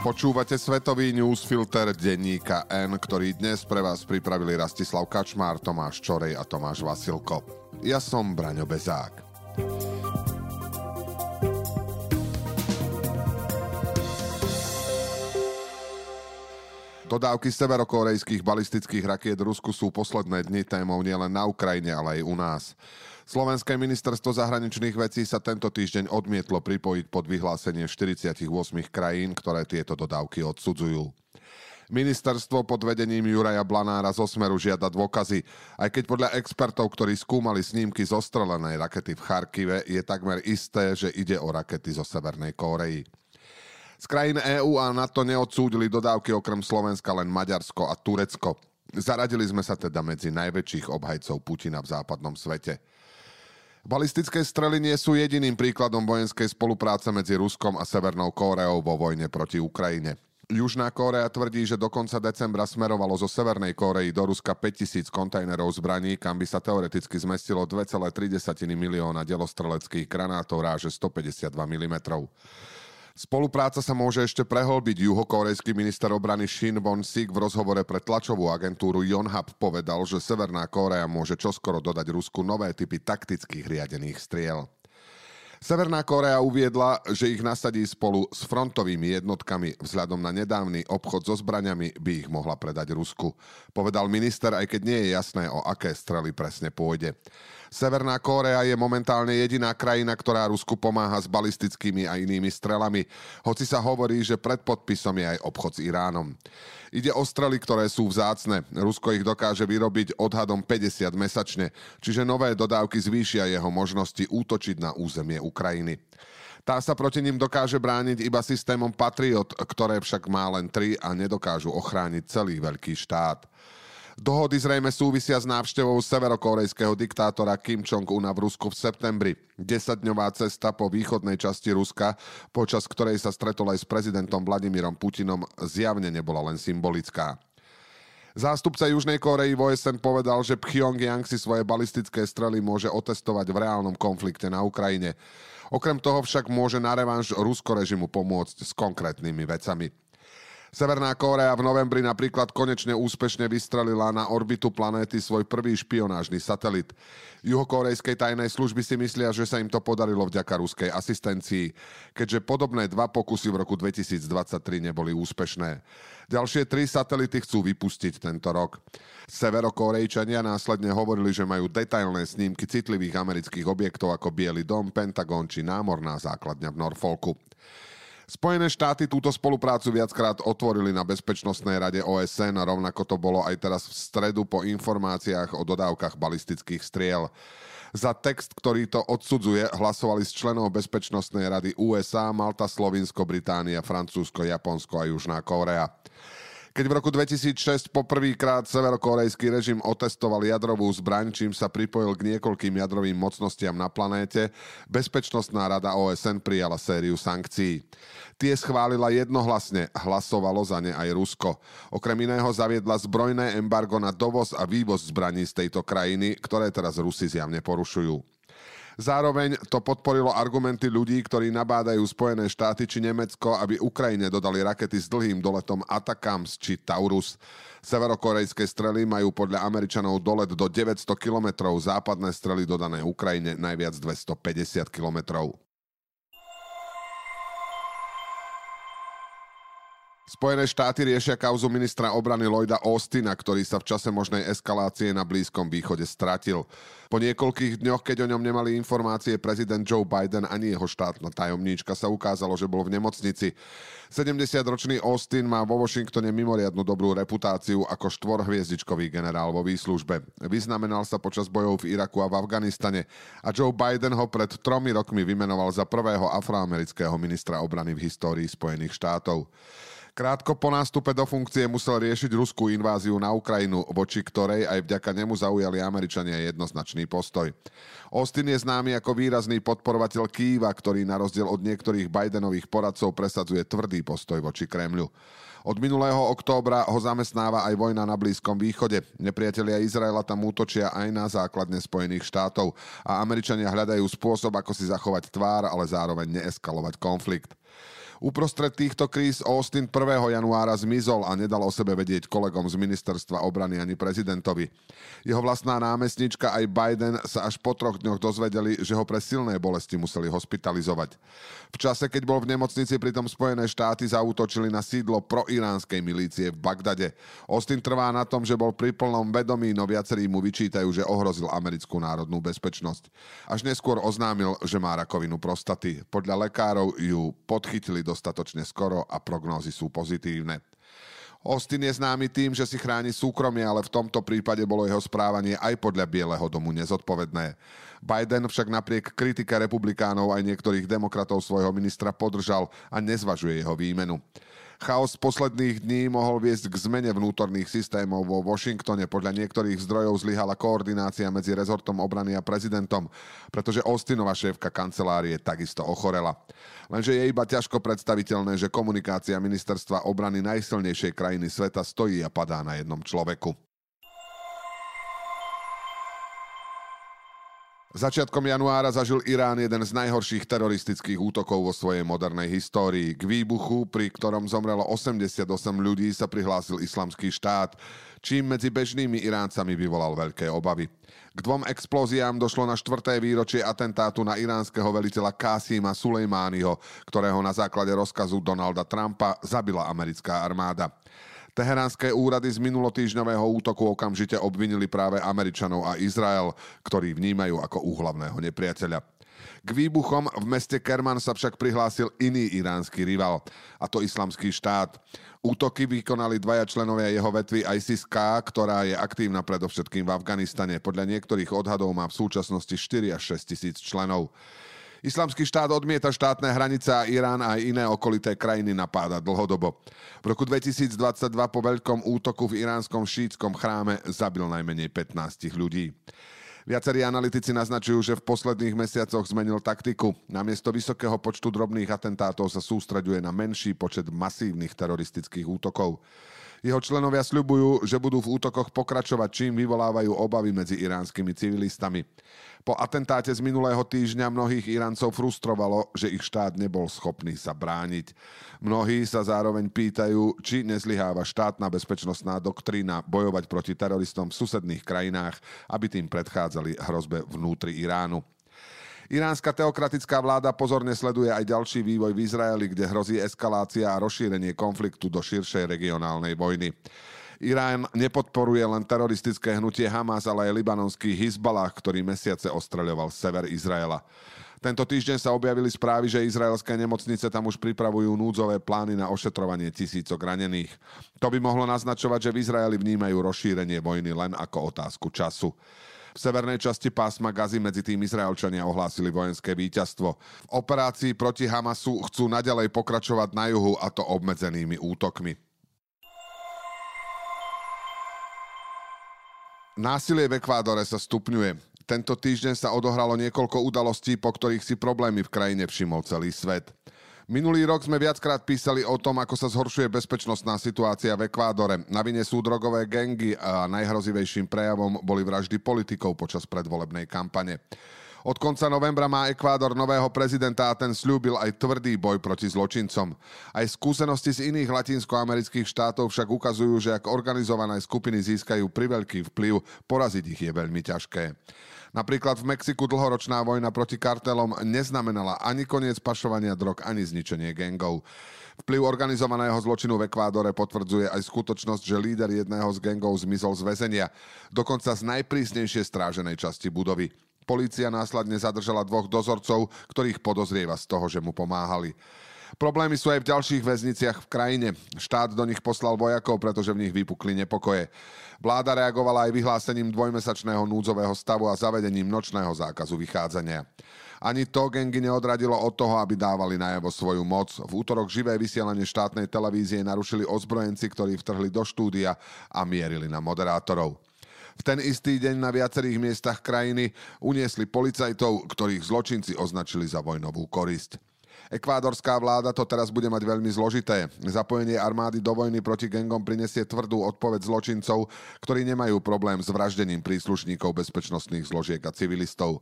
Počúvate svetový newsfilter denníka N, ktorý dnes pre vás pripravili Rastislav Kačmár, Tomáš Čorej a Tomáš Vasilko. Ja som Braňo Bezák. Dodávky severokorejských balistických rakiet Rusku sú posledné dni témou nielen na Ukrajine, ale aj u nás. Slovenské ministerstvo zahraničných vecí sa tento týždeň odmietlo pripojiť pod vyhlásenie 48 krajín, ktoré tieto dodávky odsudzujú. Ministerstvo pod vedením Juraja Blanára zo Smeru žiada dôkazy, aj keď podľa expertov, ktorí skúmali snímky zostrelenej rakety v Charkive, je takmer isté, že ide o rakety zo Severnej Kórei. Z krajín EÚ a NATO neodsúdili dodávky okrem Slovenska len Maďarsko a Turecko. Zaradili sme sa teda medzi najväčších obhajcov Putina v západnom svete. Balistické strely nie sú jediným príkladom vojenskej spolupráce medzi Ruskom a Severnou Kóreou vo vojne proti Ukrajine. Južná Kórea tvrdí, že do konca decembra smerovalo zo Severnej Kórei do Ruska 5000 kontajnerov zbraní, kam by sa teoreticky zmestilo 2,3 milióna delostreleckých granátov ráže 152 mm. Spolupráca sa môže ešte prehlbiť. Juhokorejský minister obrany Shin Won-sik v rozhovore pre tlačovú agentúru Yonhap povedal, že Severná Kórea môže čoskoro dodať Rusku nové typy taktických riadených striel. Severná Kórea uviedla, že ich nasadí spolu s frontovými jednotkami. Vzhľadom na nedávny obchod so zbraňami by ich mohla predať Rusku. Povedal minister, aj keď nie je jasné, o aké strely presne pôjde. Severná Kórea je momentálne jediná krajina, ktorá Rusku pomáha s balistickými a inými strelami, hoci sa hovorí, že pred podpisom je aj obchod s Iránom. Ide o strely, ktoré sú vzácne. Rusko ich dokáže vyrobiť odhadom 50 mesačne, čiže nové dodávky zvýšia jeho možnosti útočiť na územie Ukrajiny. Tá sa proti ním dokáže brániť iba systémom Patriot, ktoré však má len tri a nedokážu ochrániť celý veľký štát. Dohody zrejme súvisia s návštevou severokorejského diktátora Kim Jong-una v Rusku v septembri. Desaťdňová cesta po východnej časti Ruska, počas ktorej sa stretol aj s prezidentom Vladimírom Putinom, zjavne nebola len symbolická. Zástupca Južnej Korei v OSN povedal, že Pyongyang si svoje balistické strely môže otestovať v reálnom konflikte na Ukrajine. Okrem toho však môže na revanš Rusko režimu pomôcť s konkrétnymi vecami. Severná Kórea v novembri napríklad konečne úspešne vystrelila na orbitu planéty svoj prvý špionážny satelit. Juhokorejskej tajnej služby si myslia, že sa im to podarilo vďaka ruskej asistencii, keďže podobné dva pokusy v roku 2023 neboli úspešné. Ďalšie tri satelity chcú vypustiť tento rok. Severokorejčania následne hovorili, že majú detailné snímky citlivých amerických objektov ako Biely dom, Pentagon či námorná základňa v Norfolku. Spojené štáty túto spoluprácu viackrát otvorili na Bezpečnostnej rade OSN a rovnako to bolo aj teraz v stredu po informáciách o dodávkach balistických striel. Za text, ktorý to odsudzuje, hlasovali z členov Bezpečnostnej rady USA, Malta, Slovinsko, Británia, Francúzsko, Japonsko a Južná Kórea. Keď v roku 2006 poprvýkrát severokorejský režim otestoval jadrovú zbraň, čím sa pripojil k niekoľkým jadrovým mocnostiam na planéte, Bezpečnostná rada OSN prijala sériu sankcií. Tie schválila jednohlasne, hlasovalo za ne aj Rusko. Okrem iného zaviedla zbrojné embargo na dovoz a vývoz zbraní z tejto krajiny, ktoré teraz Rusi zjavne porušujú. Zároveň to podporilo argumenty ľudí, ktorí nabádajú Spojené štáty či Nemecko, aby Ukrajine dodali rakety s dlhým doletom Atakams či Taurus. Severokorejské strely majú podľa Američanov dolet do 900 km, západné strely dodané Ukrajine najviac 250 km. Spojené štáty riešia kauzu ministra obrany Lloyda Austina, ktorý sa v čase možnej eskalácie na Blízkom východe stratil. Po niekoľkých dňoch, keď o ňom nemali informácie prezident Joe Biden ani jeho štátna tajomníčka, sa ukázalo, že bol v nemocnici. 70-ročný Austin má vo Washingtone mimoriadnu dobrú reputáciu ako štvorhviezdičkový generál vo výslužbe. Vyznamenal sa počas bojov v Iraku a v Afganistane a Joe Biden ho pred tromi rokmi vymenoval za prvého afroamerického ministra obrany v histórii Spojených štátov. Krátko po nástupe do funkcie musel riešiť ruskú inváziu na Ukrajinu, voči ktorej aj vďaka nemu zaujali Američania jednoznačný postoj. Austin je známy ako výrazný podporovateľ Kýva, ktorý na rozdiel od niektorých Bidenových poradcov presadzuje tvrdý postoj voči Kremľu. Od minulého októbra ho zamestnáva aj vojna na Blízkom východe. Nepriatelia Izraela tam útočia aj na základne Spojených štátov a Američania hľadajú spôsob, ako si zachovať tvár, ale zároveň neeskalovať konflikt. Uprostred týchto kríz Austin 1. januára zmizol a nedal o sebe vedieť kolegom z ministerstva obrany ani prezidentovi. Jeho vlastná námestnička aj Biden sa až po troch dňoch dozvedeli, že ho pre silné bolesti museli hospitalizovať. V čase, keď bol v nemocnici, pritom Spojené štáty zautočili na sídlo proiránskej milície v Bagdade. Austin trvá na tom, že bol pri plnom vedomí, no viacerí mu vyčítajú, že ohrozil americkú národnú bezpečnosť. Až neskôr oznámil, že má rakovinu prostaty. Podľa lekárov ju podchytili dostatočne skoro a prognózy sú pozitívne. Austin je známy tým, že si chráni súkromie, ale v tomto prípade bolo jeho správanie aj podľa Bieleho domu nezodpovedné. Biden však napriek kritike republikánov aj niektorých demokratov svojho ministra podržal a nezvažuje jeho výmenu. Chaos posledných dní mohol viesť k zmene vnútorných systémov vo Washingtone. Podľa niektorých zdrojov zlyhala koordinácia medzi rezortom obrany a prezidentom, pretože Austinova šéfka kancelárie takisto ochorela. Lenže je iba ťažko predstaviteľné, že komunikácia ministerstva obrany najsilnejšej krajiny sveta stojí a padá na jednom človeku. Začiatkom januára zažil Irán jeden z najhorších teroristických útokov vo svojej modernej histórii. K výbuchu, pri ktorom zomrelo 88 ľudí, sa prihlásil islamský štát, čím medzi bežnými Iráncami vyvolal veľké obavy. K dvom explóziám došlo na štvrté výročie atentátu na iránskeho veliteľa Kásima Sulejmányho, ktorého na základe rozkazu Donalda Trumpa zabila americká armáda. Teheránske úrady z minulotýžňového útoku okamžite obvinili práve Američanov a Izrael, ktorí vnímajú ako úhlavného nepriateľa. K výbuchom v meste Kerman sa však prihlásil iný iránsky rival, a to islamský štát. Útoky vykonali dvaja členovia jeho vetvy ISIS-K, ktorá je aktívna predovšetkým v Afganistane. Podľa niektorých odhadov má v súčasnosti 4 až 6 tisíc členov. Islamský štát odmieta štátne hranice a Irán a iné okolité krajiny napáda dlhodobo. V roku 2022 po veľkom útoku v iránskom šítskom chráme zabil najmenej 15 ľudí. Viacerí analytici naznačujú, že v posledných mesiacoch zmenil taktiku. Namiesto vysokého počtu drobných atentátov sa sústreďuje na menší počet masívnych teroristických útokov. Jeho členovia sľubujú, že budú v útokoch pokračovať, čím vyvolávajú obavy medzi iránskymi civilistami. Po atentáte z minulého týždňa mnohých Iráncov frustrovalo, že ich štát nebol schopný sa brániť. Mnohí sa zároveň pýtajú, či nezlyháva štátna bezpečnostná doktrína bojovať proti teroristom v susedných krajinách, aby tým predchádzali hrozbe vnútri Iránu. Iránska teokratická vláda pozorne sleduje aj ďalší vývoj v Izraeli, kde hrozí eskalácia a rozšírenie konfliktu do širšej regionálnej vojny. Irán nepodporuje len teroristické hnutie Hamas, ale aj libanonský Hizbalah, ktorý mesiace ostreľoval sever Izraela. Tento týždeň sa objavili správy, že izraelské nemocnice tam už pripravujú núdzové plány na ošetrovanie tisícok ranených. To by mohlo naznačovať, že v Izraeli vnímajú rozšírenie vojny len ako otázku času. V severnej časti pásma Gazy medzi tým Izraelčania ohlásili vojenské víťazstvo. V operácii proti Hamasu chcú naďalej pokračovať na juhu a to obmedzenými útokmi. Násilie v Ekvádore sa stupňuje. Tento týždeň sa odohralo niekoľko udalostí, po ktorých si problémy v krajine všimol celý svet. Minulý rok sme viackrát písali o tom, ako sa zhoršuje bezpečnostná situácia v Ekvádore. Na vine sú drogové gengy a najhrozivejším prejavom boli vraždy politikov počas predvolebnej kampane. Od konca novembra má Ekvádor nového prezidenta a ten slúbil aj tvrdý boj proti zločincom. Aj skúsenosti z iných latinskoamerických štátov však ukazujú, že ak organizované skupiny získajú priveľký vplyv, poraziť ich je veľmi ťažké. Napríklad v Mexiku dlhoročná vojna proti kartelom neznamenala ani koniec pašovania drog, ani zničenie gengov. Vplyv organizovaného zločinu v Ekvádore potvrdzuje aj skutočnosť, že líder jedného z gengov zmizol z väzenia, dokonca z najprísnejšie stráženej časti budovy. Polícia následne zadržala dvoch dozorcov, ktorých podozrieva z toho, že mu pomáhali. Problémy sú aj v ďalších väzniciach v krajine. Štát do nich poslal vojakov, pretože v nich vypukli nepokoje. Vláda reagovala aj vyhlásením dvojmesačného núdzového stavu a zavedením nočného zákazu vychádzania. Ani to gengy neodradilo od toho, aby dávali najavo svoju moc. V útorok živé vysielanie štátnej televízie narušili ozbrojenci, ktorí vtrhli do štúdia a mierili na moderátorov. V ten istý deň na viacerých miestach krajiny uniesli policajtov, ktorých zločinci označili za vojnovú korisť. Ekvádorská vláda to teraz bude mať veľmi zložité. Zapojenie armády do vojny proti gengom prinesie tvrdú odpoveď zločincov, ktorí nemajú problém s vraždením príslušníkov bezpečnostných zložiek a civilistov.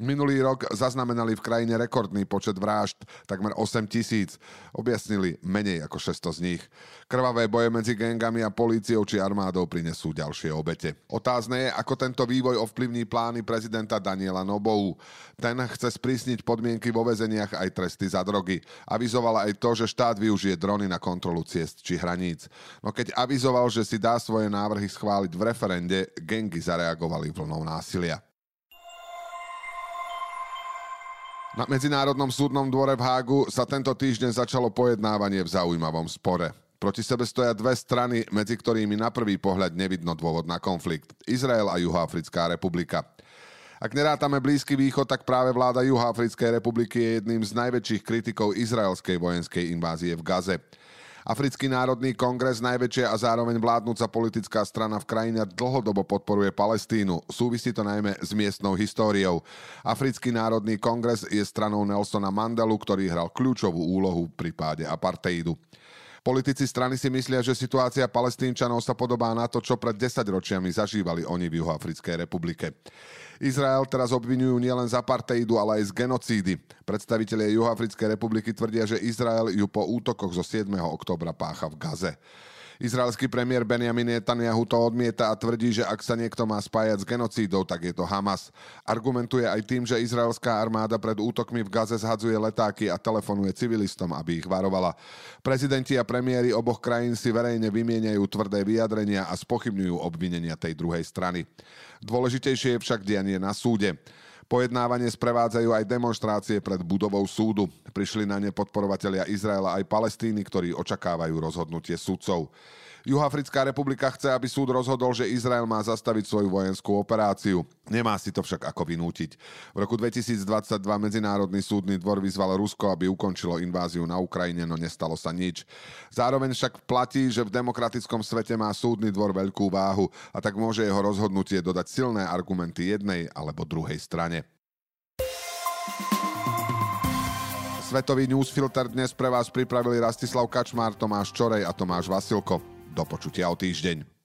Minulý rok zaznamenali v krajine rekordný počet vražd, takmer 8 tisíc. Objasnili menej ako 600 z nich. Krvavé boje medzi gengami a políciou či armádou prinesú ďalšie obete. Otázne je, ako tento vývoj ovplyvní plány prezidenta Daniela Nobou. Ten chce sprísniť podmienky vo väzeniach aj tresty za drogy. Avizoval aj to, že štát využije drony na kontrolu ciest či hraníc. No keď avizoval, že si dá svoje návrhy schváliť v referende, gengy zareagovali vlnou násilia. Na Medzinárodnom súdnom dvore v Hágu sa tento týždeň začalo pojednávanie v zaujímavom spore. Proti sebe stoja dve strany, medzi ktorými na prvý pohľad nevidno dôvod na konflikt. Izrael a Juhoafrická republika. Ak nerátame Blízky východ, tak práve vláda Juhoafrickej republiky je jedným z najväčších kritikov izraelskej vojenskej invázie v Gaze. Africký národný kongres, najväčšia a zároveň vládnúca politická strana v krajine, dlhodobo podporuje Palestínu. Súvisí to najmä s miestnou históriou. Africký národný kongres je stranou Nelsona Mandelu, ktorý hral kľúčovú úlohu v prípade apartheidu. Politici strany si myslia, že situácia palestínčanov sa podobá na to, čo pred 10 ročiami zažívali oni v Juhoafrickej republike. Izrael teraz obvinujú nielen z apartheidu, ale aj z genocídy. Predstavitelia Juhoafrickej republiky tvrdia, že Izrael ju po útokoch zo 7. oktobra pácha v Gaze. Izraelský premiér Benjamin Netanyahu to odmieta a tvrdí, že ak sa niekto má spájať s genocídou, tak je to Hamas. Argumentuje aj tým, že izraelská armáda pred útokmi v Gaze zhadzuje letáky a telefonuje civilistom, aby ich varovala. Prezidenti a premiéry oboch krajín si verejne vymieňajú tvrdé vyjadrenia a spochybňujú obvinenia tej druhej strany. Dôležitejšie je však dianie na súde. Pojednávanie sprevádzajú aj demonstrácie pred budovou súdu. Prišli na ne podporovatelia Izraela aj Palestíny, ktorí očakávajú rozhodnutie sudcov. Juhafrická republika chce, aby súd rozhodol, že Izrael má zastaviť svoju vojenskú operáciu. Nemá si to však ako vynútiť. V roku 2022 Medzinárodný súdny dvor vyzval Rusko, aby ukončilo inváziu na Ukrajine, no nestalo sa nič. Zároveň však platí, že v demokratickom svete má súdny dvor veľkú váhu a tak môže jeho rozhodnutie dodať silné argumenty jednej alebo druhej strane. Svetový newsfilter dnes pre vás pripravili Rastislav Kačmár, Tomáš Čorej a Tomáš Vasilko. Do počutia o týždeň.